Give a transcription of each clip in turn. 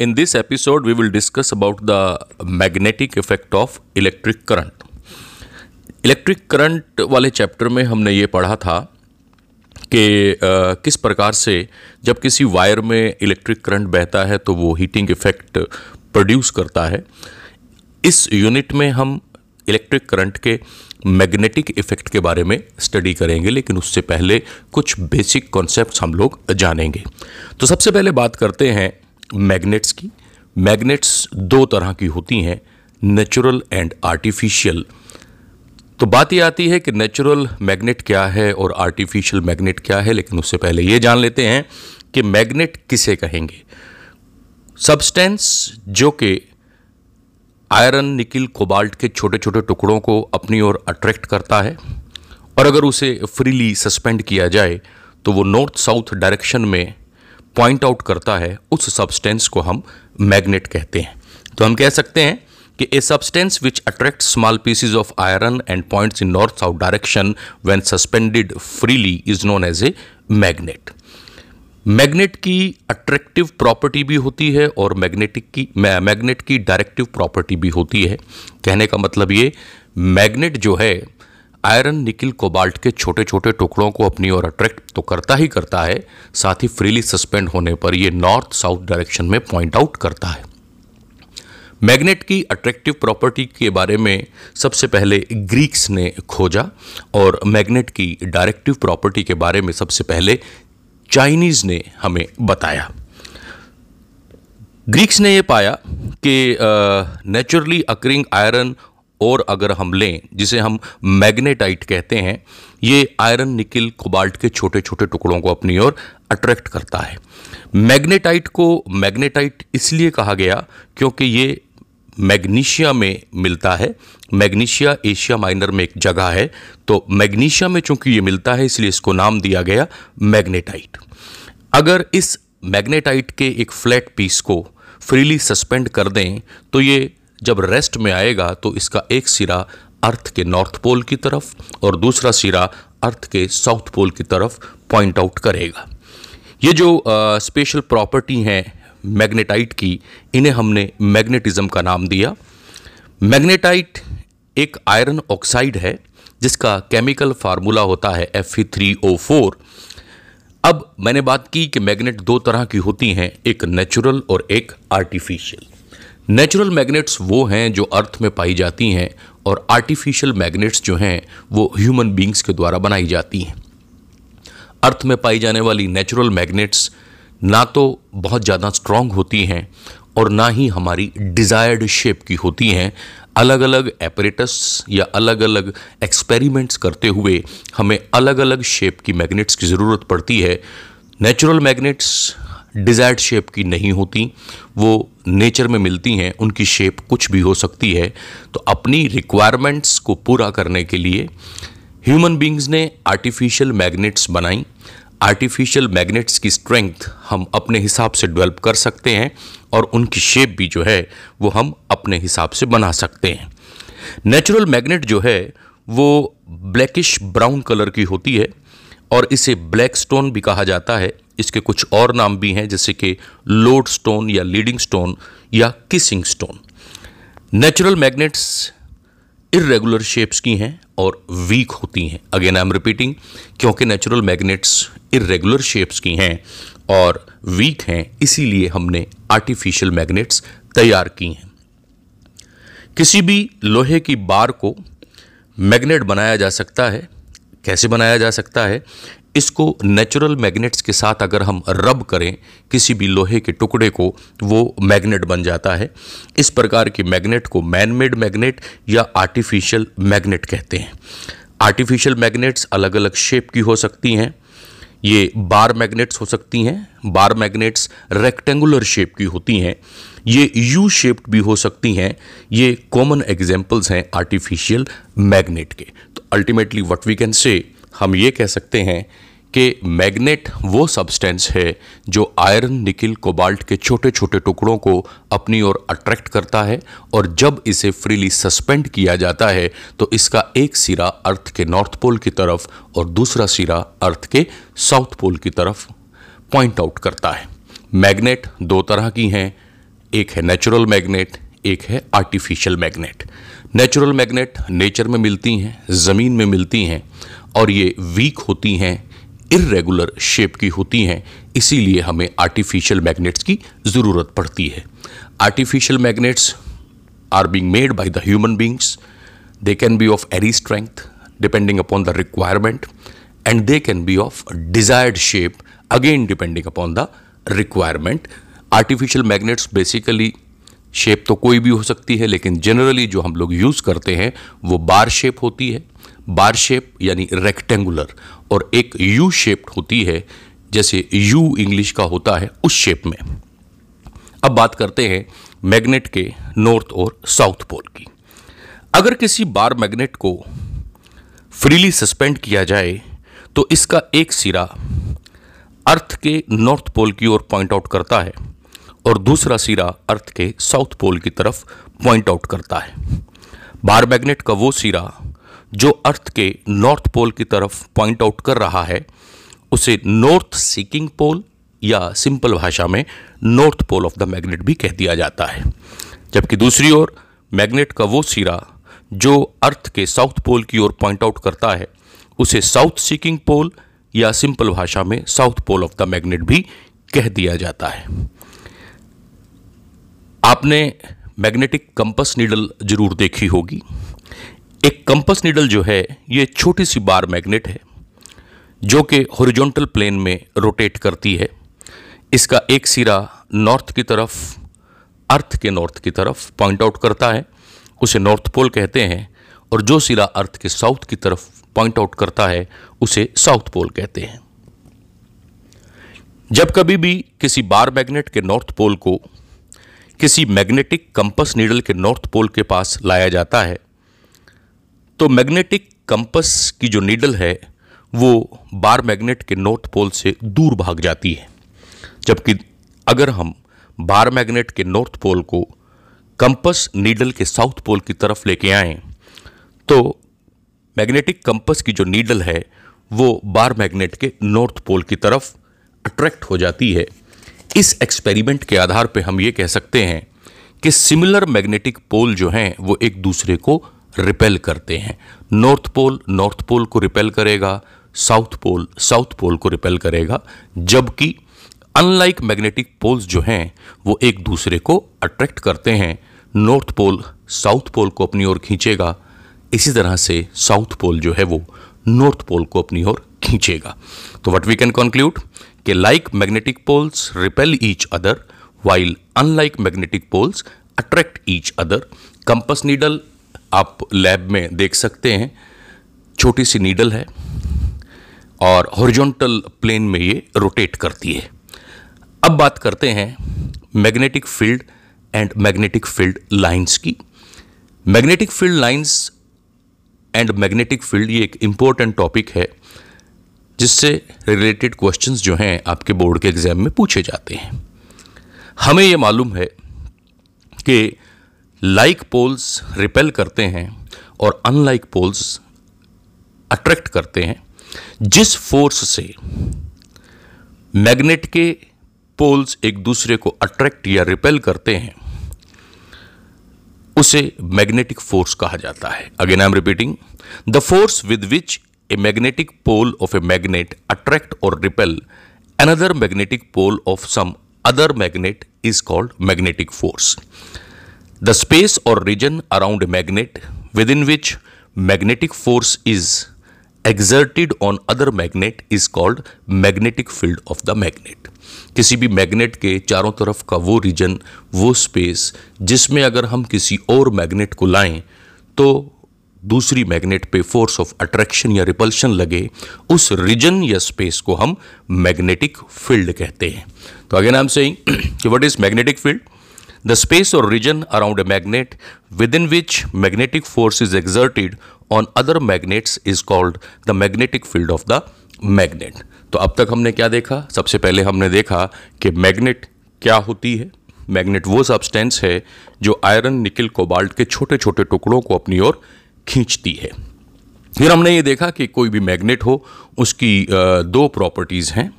In this episode, we will discuss about the magnetic effect of electric current. Electric current वाले chapter में हमने ये पढ़ा था कि किस प्रकार से जब किसी वायर में इलेक्ट्रिक करंट बहता है तो वो हीटिंग इफ़ेक्ट प्रोड्यूस करता है इस यूनिट में हम इलेक्ट्रिक करंट के मैग्नेटिक इफ़ेक्ट के बारे में स्टडी करेंगे लेकिन उससे पहले कुछ बेसिक कॉन्सेप्ट्स हम लोग जानेंगे तो सबसे पहले बात करते हैं मैग्नेट्स की। मैग्नेट्स दो तरह की होती हैं, नेचुरल एंड आर्टिफिशियल। तो बात यह आती है कि नेचुरल मैग्नेट क्या है और आर्टिफिशियल मैग्नेट क्या है, लेकिन उससे पहले ये जान लेते हैं कि मैग्नेट किसे कहेंगे। सब्सटेंस जो कि आयरन निकिल कोबाल्ट के छोटे छोटे टुकड़ों को अपनी ओर अट्रैक्ट करता है, और अगर उसे फ्रीली सस्पेंड किया जाए तो वो नॉर्थ साउथ डायरेक्शन में पॉइंट आउट करता है, उस सब्सटेंस को हम मैग्नेट कहते हैं। तो हम कह सकते हैं कि a substance which attract small pieces of iron and points in north south direction when suspended freely is known as a magnet magnet की अट्रैक्टिव प्रॉपर्टी भी होती है और मैग्नेटिक की मैग्नेट की डायरेक्टिव प्रॉपर्टी भी होती है। कहने का मतलब ये मैग्नेट जो है आयरन, निकिल, कोबाल्ट के छोटे छोटे टुकड़ों को अपनी ओर अट्रैक्ट तो करता ही करता है, साथ ही फ्रीली सस्पेंड होने पर यह नॉर्थ साउथ डायरेक्शन में पॉइंट आउट करता है। मैग्नेट की अट्रैक्टिव प्रॉपर्टी के बारे में सबसे पहले ग्रीक्स ने खोजा और मैग्नेट की डायरेक्टिव प्रॉपर्टी के बारे में सबसे पहले चाइनीज़ ने हमें बताया। ग्रीक्स ने यह पाया कि नेचुरली अकरिंग आयरन और अगर हम लें, जिसे हम मैग्नेटाइट कहते हैं, ये आयरन निकिल कोबाल्ट के छोटे छोटे टुकड़ों को अपनी ओर अट्रैक्ट करता है। मैग्नेटाइट को मैग्नेटाइट इसलिए कहा गया क्योंकि ये मैग्नीशिया में मिलता है। मैग्नीशिया एशिया माइनर में एक जगह है तो मैग्नीशिया में चूँकि ये मिलता है, इसलिए इसको नाम दिया गया मैग्नेटाइट। अगर इस मैग्नेटाइट के एक फ्लैट पीस को फ्रीली सस्पेंड कर दें तो ये जब रेस्ट में आएगा तो इसका एक सिरा अर्थ के नॉर्थ पोल की तरफ़ और दूसरा सिरा अर्थ के साउथ पोल की तरफ़ पॉइंट आउट करेगा। ये जो स्पेशल प्रॉपर्टी हैं मैग्नेटाइट की, इन्हें हमने मैग्नेटिज्म का नाम दिया। मैग्नेटाइट एक आयरन ऑक्साइड है, जिसका केमिकल फार्मूला होता है एफ़ थ्री ओ फोर अब मैंने बात की कि मैग्नेट दो तरह की होती हैं, एक नेचुरल और एक आर्टिफिशियल नेचुरल मैग्नेट्स वो हैं जो अर्थ में पाई जाती हैं और आर्टिफिशियल मैग्नेट्स जो हैं वो ह्यूमन बींग्स के द्वारा बनाई जाती हैं। अर्थ में पाई जाने वाली नेचुरल मैग्नेट्स ना तो बहुत ज़्यादा स्ट्रॉन्ग होती हैं और ना ही हमारी डिज़ायर्ड शेप की होती हैं। अलग अलग एपरेटस या अलग अलग एक्सपेरिमेंट्स करते हुए हमें अलग अलग शेप की मैग्नेट्स की ज़रूरत पड़ती है। नेचुरल मैग्नेट्स डिज़ायर्ड शेप की नहीं होती, वो नेचर में मिलती हैं, उनकी शेप कुछ भी हो सकती है। तो अपनी रिक्वायरमेंट्स को पूरा करने के लिए ह्यूमन बींग्स ने आर्टिफिशियल मैग्नेट्स बनाई। आर्टिफिशियल मैग्नेट्स की स्ट्रेंथ हम अपने हिसाब से डेवलप कर सकते हैं और उनकी शेप भी जो है, वो हम अपने हिसाब से बना सकते हैं। नेचुरल मैग्नेट जो है, वो ब्लैकिश ब्राउन कलर की होती है और इसे ब्लैक स्टोन भी कहा जाता है। इसके कुछ और नाम भी हैं, जैसे कि लोड स्टोन या लीडिंग स्टोन या kissing stone. Natural magnets irregular shapes की हैं और वीक होती हैं। अगेन आई एम रिपीटिंग क्योंकि नेचुरल मैग्नेट्स इरेगुलर शेप्स की हैं और वीक हैं, इसीलिए हमने आर्टिफिशियल मैग्नेट्स तैयार की हैं। किसी भी लोहे की बार को मैग्नेट बनाया जा सकता है। कैसे बनाया जा सकता है? इसको नेचुरल मैग्नेट्स के साथ अगर हम रब करें, किसी भी लोहे के टुकड़े को, वो मैग्नेट बन जाता है। इस प्रकार की मैग्नेट को मैन मेड मैग्नेट या आर्टिफिशियल मैग्नेट कहते हैं। आर्टिफिशियल मैग्नेट्स अलग अलग शेप की हो सकती हैं। ये बार मैग्नेट्स हो सकती हैं। बार मैग्नेट्स रेक्टेंगुलर शेप की होती हैं। ये यू शेप्ड भी हो सकती हैं। ये कॉमन एग्जाम्पल्स हैं आर्टिफिशियल मैग्नेट के। तो ultimately what we can say हम ये कह सकते हैं कि मैग्नेट वो सब्सटेंस है जो आयरन निकिल कोबाल्ट के छोटे छोटे टुकड़ों को अपनी ओर अट्रैक्ट करता है और जब इसे फ्रीली सस्पेंड किया जाता है तो इसका एक सिरा अर्थ के नॉर्थ पोल की तरफ़ और दूसरा सिरा अर्थ के साउथ पोल की तरफ़ पॉइंट आउट करता है। मैग्नेट दो तरह की हैं, एक है नेचुरल मैग्नेट एक है artificial magnet natural magnet nature में मिलती हैं, ज़मीन में मिलती हैं और ये वीक होती हैं इरेगुलर शेप की होती हैं, इसीलिए हमें आर्टिफिशियल मैग्नेट्स की ज़रूरत पड़ती है। Artificial magnets are being made by the human beings they can be of any strength depending upon the requirement and they can be of desired shape again depending upon the requirement artificial magnets basically shape तो कोई भी हो सकती है, लेकिन generally जो हम लोग यूज़ करते हैं, वो बार शेप होती है। बार शेप यानी रेक्टेंगुलर और एक यू शेप्ड होती है, जैसे यू इंग्लिश का होता है उस शेप में। अब बात करते हैं मैग्नेट के नॉर्थ और साउथ पोल की। अगर किसी बार मैग्नेट को फ्रीली सस्पेंड किया जाए तो इसका एक सिरा अर्थ के नॉर्थ पोल की ओर पॉइंट आउट करता है और दूसरा सिरा अर्थ के साउथ पोल की तरफ़ पॉइंट आउट करता है। बार मैग्नेट का वो सिरा जो अर्थ के नॉर्थ पोल की तरफ़ पॉइंट आउट कर रहा है, उसे नॉर्थ सीकिंग पोल या सिंपल भाषा में north pole of the magnet भी कह दिया जाता है। जबकि दूसरी ओर मैग्नेट का वो सिरा जो अर्थ के साउथ पोल की ओर पॉइंट आउट करता है, उसे साउथ सीकिंग पोल या सिंपल भाषा में south pole of the magnet भी कह दिया जाता है। आपने मैग्नेटिक कंपस नीडल ज़रूर देखी होगी। एक कंपस नीडल जो है, ये छोटी सी बार मैग्नेट है, जो कि हॉरिजॉन्टल प्लेन में रोटेट करती है। इसका एक सिरा नॉर्थ की तरफ़ अर्थ के नॉर्थ की तरफ़ पॉइंट आउट करता है, उसे नॉर्थ पोल कहते हैं, और जो सिरा अर्थ के साउथ की तरफ़ पॉइंट आउट करता है, उसे साउथ पोल कहते हैं। जब कभी भी किसी बार मैग्नेट के नॉर्थ पोल को किसी मैग्नेटिक कंपस नीडल के नॉर्थ पोल के पास लाया जाता है तो मैग्नेटिक कंपस की जो नीडल है, वो बार मैग्नेट के नॉर्थ पोल से दूर भाग जाती है। जबकि अगर हम बार मैग्नेट के नॉर्थ पोल को कंपस नीडल के साउथ पोल की तरफ़ लेके आए तो मैग्नेटिक कंपस की जो नीडल है, वो बार मैग्नेट के नॉर्थ पोल की तरफ़ अट्रैक्ट हो जाती है। इस एक्सपेरिमेंट के आधार पर हम ये कह सकते हैं कि सिमिलर मैग्नेटिक पोल जो हैं, वो एक दूसरे को रिपेल करते हैं। नॉर्थ पोल नॉर्थ पोल को रिपेल करेगा, साउथ पोल साउथ पोल को रिपेल करेगा, जबकि अनलाइक मैग्नेटिक पोल्स जो हैं, वो एक दूसरे को अट्रैक्ट करते हैं। नॉर्थ पोल, साउथ पोल को अपनी ओर खींचेगा, इसी तरह से साउथ पोल जो है वो नॉर्थ पोल को अपनी ओर खींचेगा। तो व्हाट वी कैन कंक्लूड? कि like magnetic poles repel each other, while unlike magnetic poles attract each other. Compass needle आप लैब में देख सकते हैं, छोटी सी नीडल है और हॉरिजॉन्टल प्लेन में ये रोटेट करती है। अब बात करते हैं magnetic field and magnetic field lines की। Magnetic field lines and magnetic field ये एक इम्पोर्टेंट टॉपिक है, जिससे रिलेटेड क्वेश्चंस जो हैं आपके बोर्ड के एग्ज़ाम में पूछे जाते हैं। हमें ये मालूम है कि लाइक पोल्स रिपेल करते हैं और अनलाइक पोल्स अट्रैक्ट करते हैं, जिस फोर्स से मैग्नेट के पोल्स एक दूसरे को अट्रैक्ट या रिपेल करते हैं, उसे मैग्नेटिक फोर्स कहा जाता है again I am repeating the force with which a magnetic pole of a magnet attract or repel another magnetic pole of some other magnet is called magnetic force. The space or region around a magnet within which magnetic force is exerted on other magnet is called magnetic field of the magnet. किसी भी magnet के चारों तरफ़ का वो reason वो space जिसमें अगर हम किसी और मैग्नेट को लाएँ तो दूसरी मैग्नेट पे फोर्स ऑफ़ अट्रैक्शन या रिपल्शन लगे, उस रीजन या स्पेस को हम मैग्नेटिक फ़ील्ड कहते हैं तो अगेन आई एम सेइंग कि what is magnetic field the space or region around a magnet, within which magnetic force is exerted on other magnets, is called the magnetic field of the magnet. तो अब तक हमने क्या देखा? सबसे पहले हमने देखा कि मैग्नेट क्या होती है। मैग्नेट वो सब्सटेंस है जो आयरन निकल कोबाल्ट के छोटे छोटे टुकड़ों को अपनी ओर खींचती है। फिर हमने ये देखा कि कोई भी मैग्नेट हो, उसकी दो प्रॉपर्टीज़ हैं।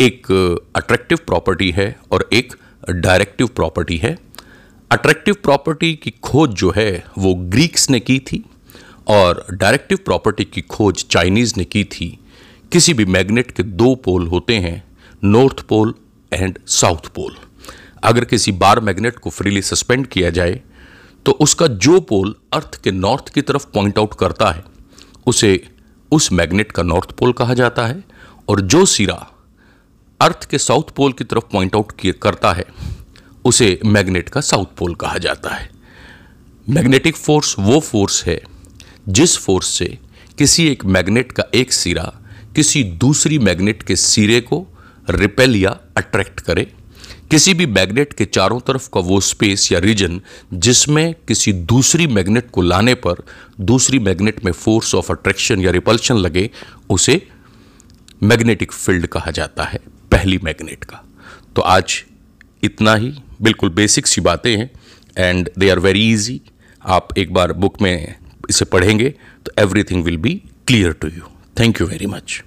एक अट्रैक्टिव प्रॉपर्टी है और एक डायरेक्टिव प्रॉपर्टी है। अट्रैक्टिव प्रॉपर्टी की खोज जो है, वो ग्रीक्स ने की थी और डायरेक्टिव प्रॉपर्टी की खोज चाइनीज़ ने की थी। किसी भी मैग्नेट के दो पोल होते हैं north pole and south pole अगर किसी बार मैग्नेट को फ्रीली सस्पेंड किया जाए तो उसका जो पोल अर्थ के नॉर्थ की तरफ़ पॉइंट आउट करता है, उसे उस मैग्नेट का नॉर्थ पोल कहा जाता है और जो सिरा अर्थ के साउथ पोल की तरफ़ पॉइंट आउट करता है। उसे मैग्नेट का साउथ पोल कहा जाता है। मैग्नेटिक फोर्स वो फोर्स है, जिस फोर्स से किसी एक मैग्नेट का एक सिरा किसी दूसरी मैग्नेट के सिरे को रिपेल या अट्रैक्ट करे। किसी भी मैग्नेट के चारों तरफ़ का वो स्पेस या रीजन जिसमें किसी दूसरी मैग्नेट को लाने पर दूसरी मैग्नेट में फोर्स ऑफ़ अट्रैक्शन या रिपल्शन लगे, उसे मैग्नेटिक फ़ील्ड कहा जाता है। पहली मैग्नेट का। तो आज इतना ही, बिल्कुल बेसिक सी बातें हैं and they are very easy आप एक बार बुक में इसे पढ़ेंगे तो everything will be clear to you thank you very much